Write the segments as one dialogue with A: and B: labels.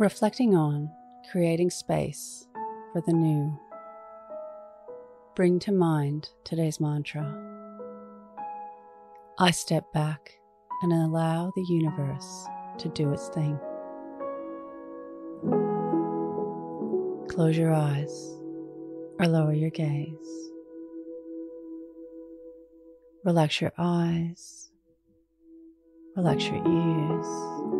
A: Reflecting on creating space for the new. Bring to mind today's mantra. I step back and allow the universe to do its thing. Close your eyes or lower your gaze. Relax your eyes, relax your ears,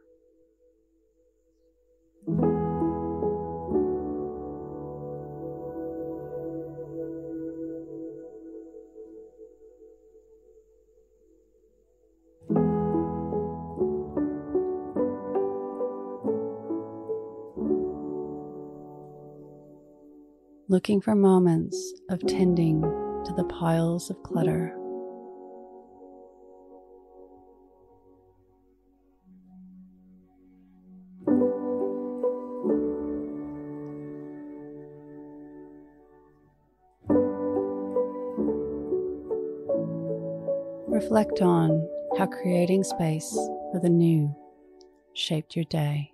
A: Looking for moments of tending to the piles of clutter. Reflect on how creating space for the new shaped your day.